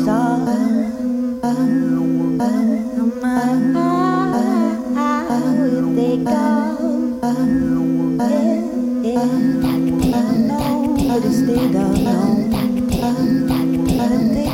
Taktil, taktil, taktil, taktil, taktil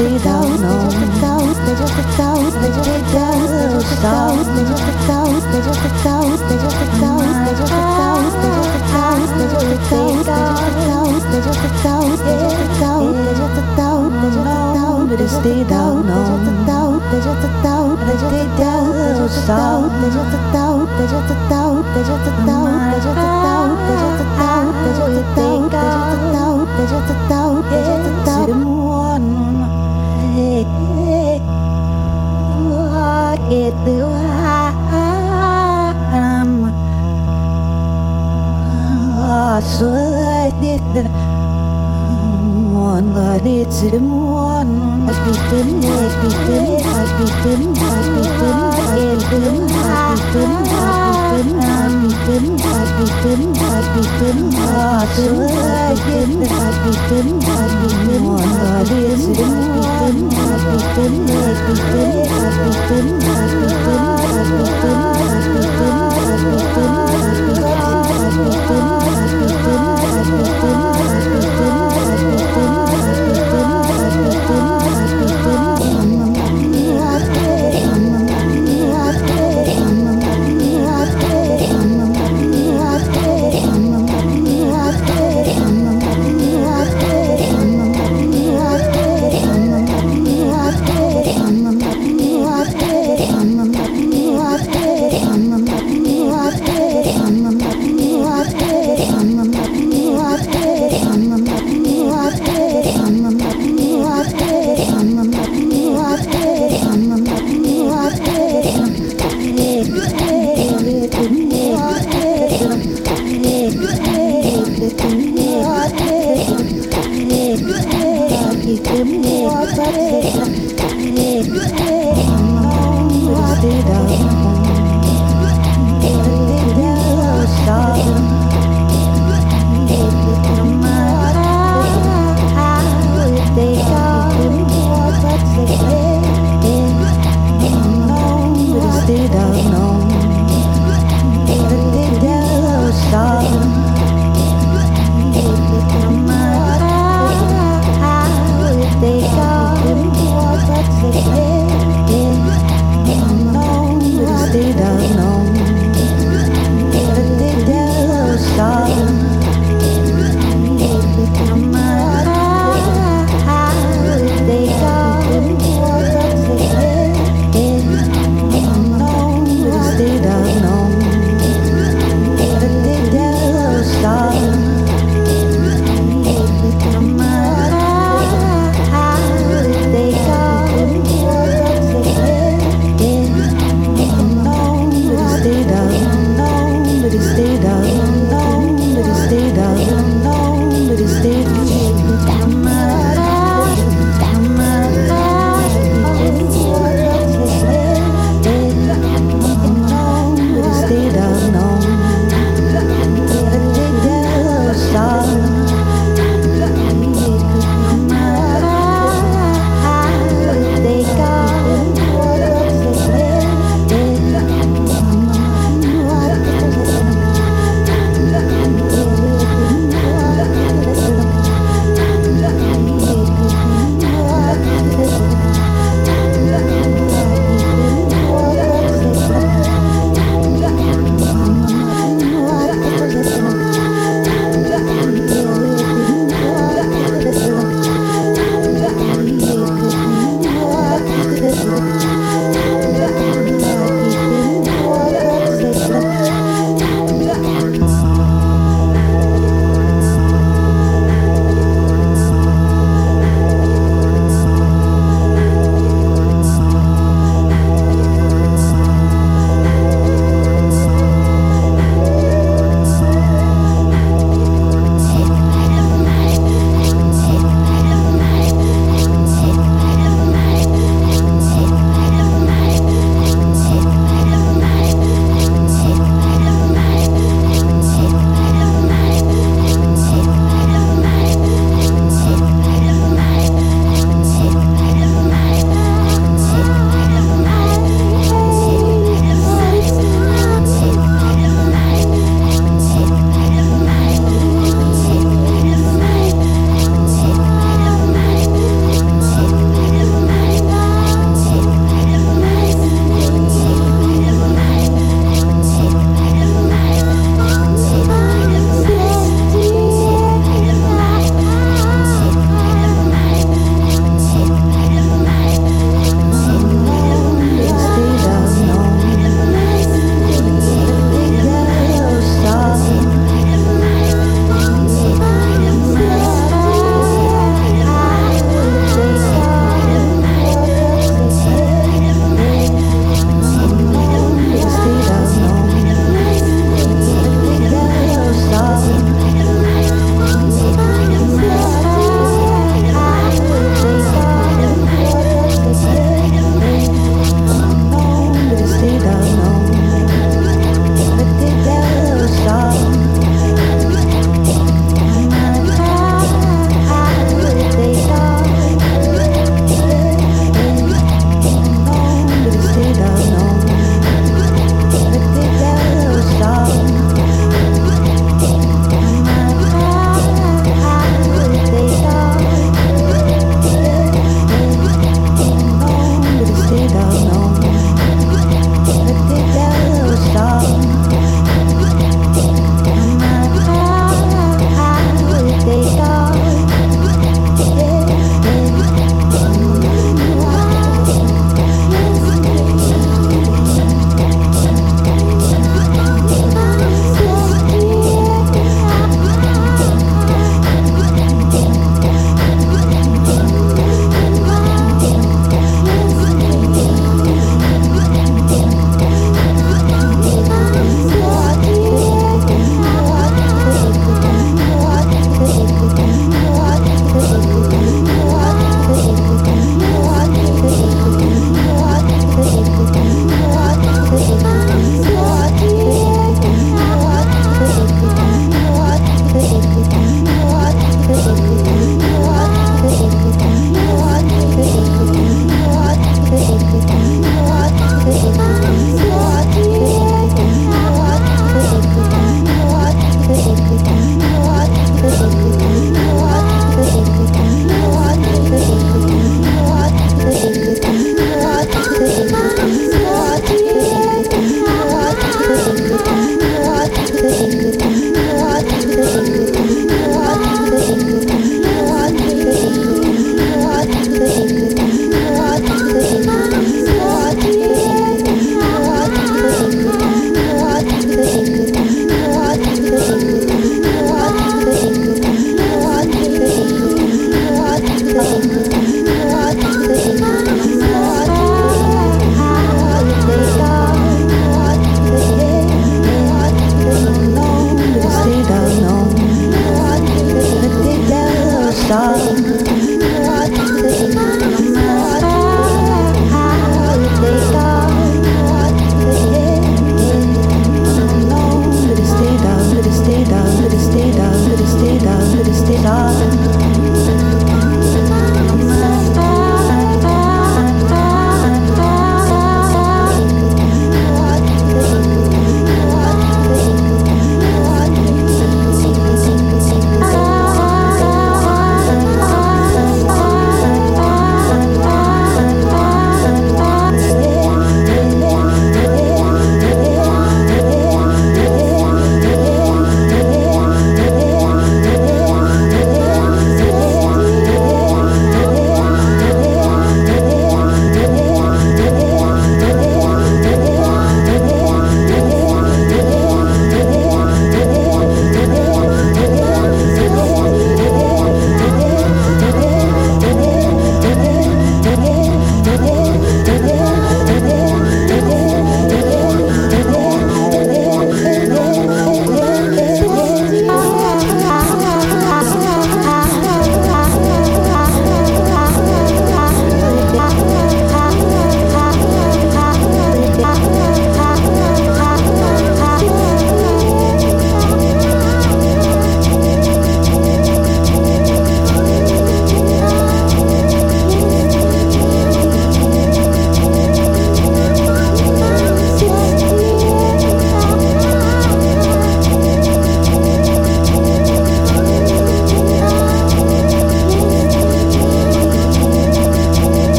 They just down, doubt, down, just down, doubt, down, just down, doubt, down, just down, doubt, down, just down, doubt, down, just down, doubt. one that needs him one. Has beaten has beaten has beaten has beaten has beaten has beaten has beaten has beaten has beaten has beaten has beaten has beaten one that is him one. has beaten has beaten has beaten has beaten has beaten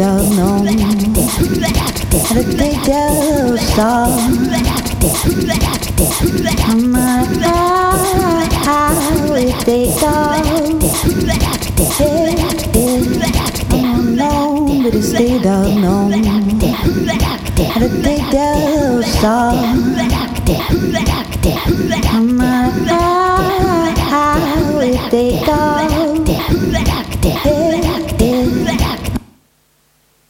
don't know that they don't saw. Come on, how if they don't? But if they don't know that they don't saw. Come on, how if they don't?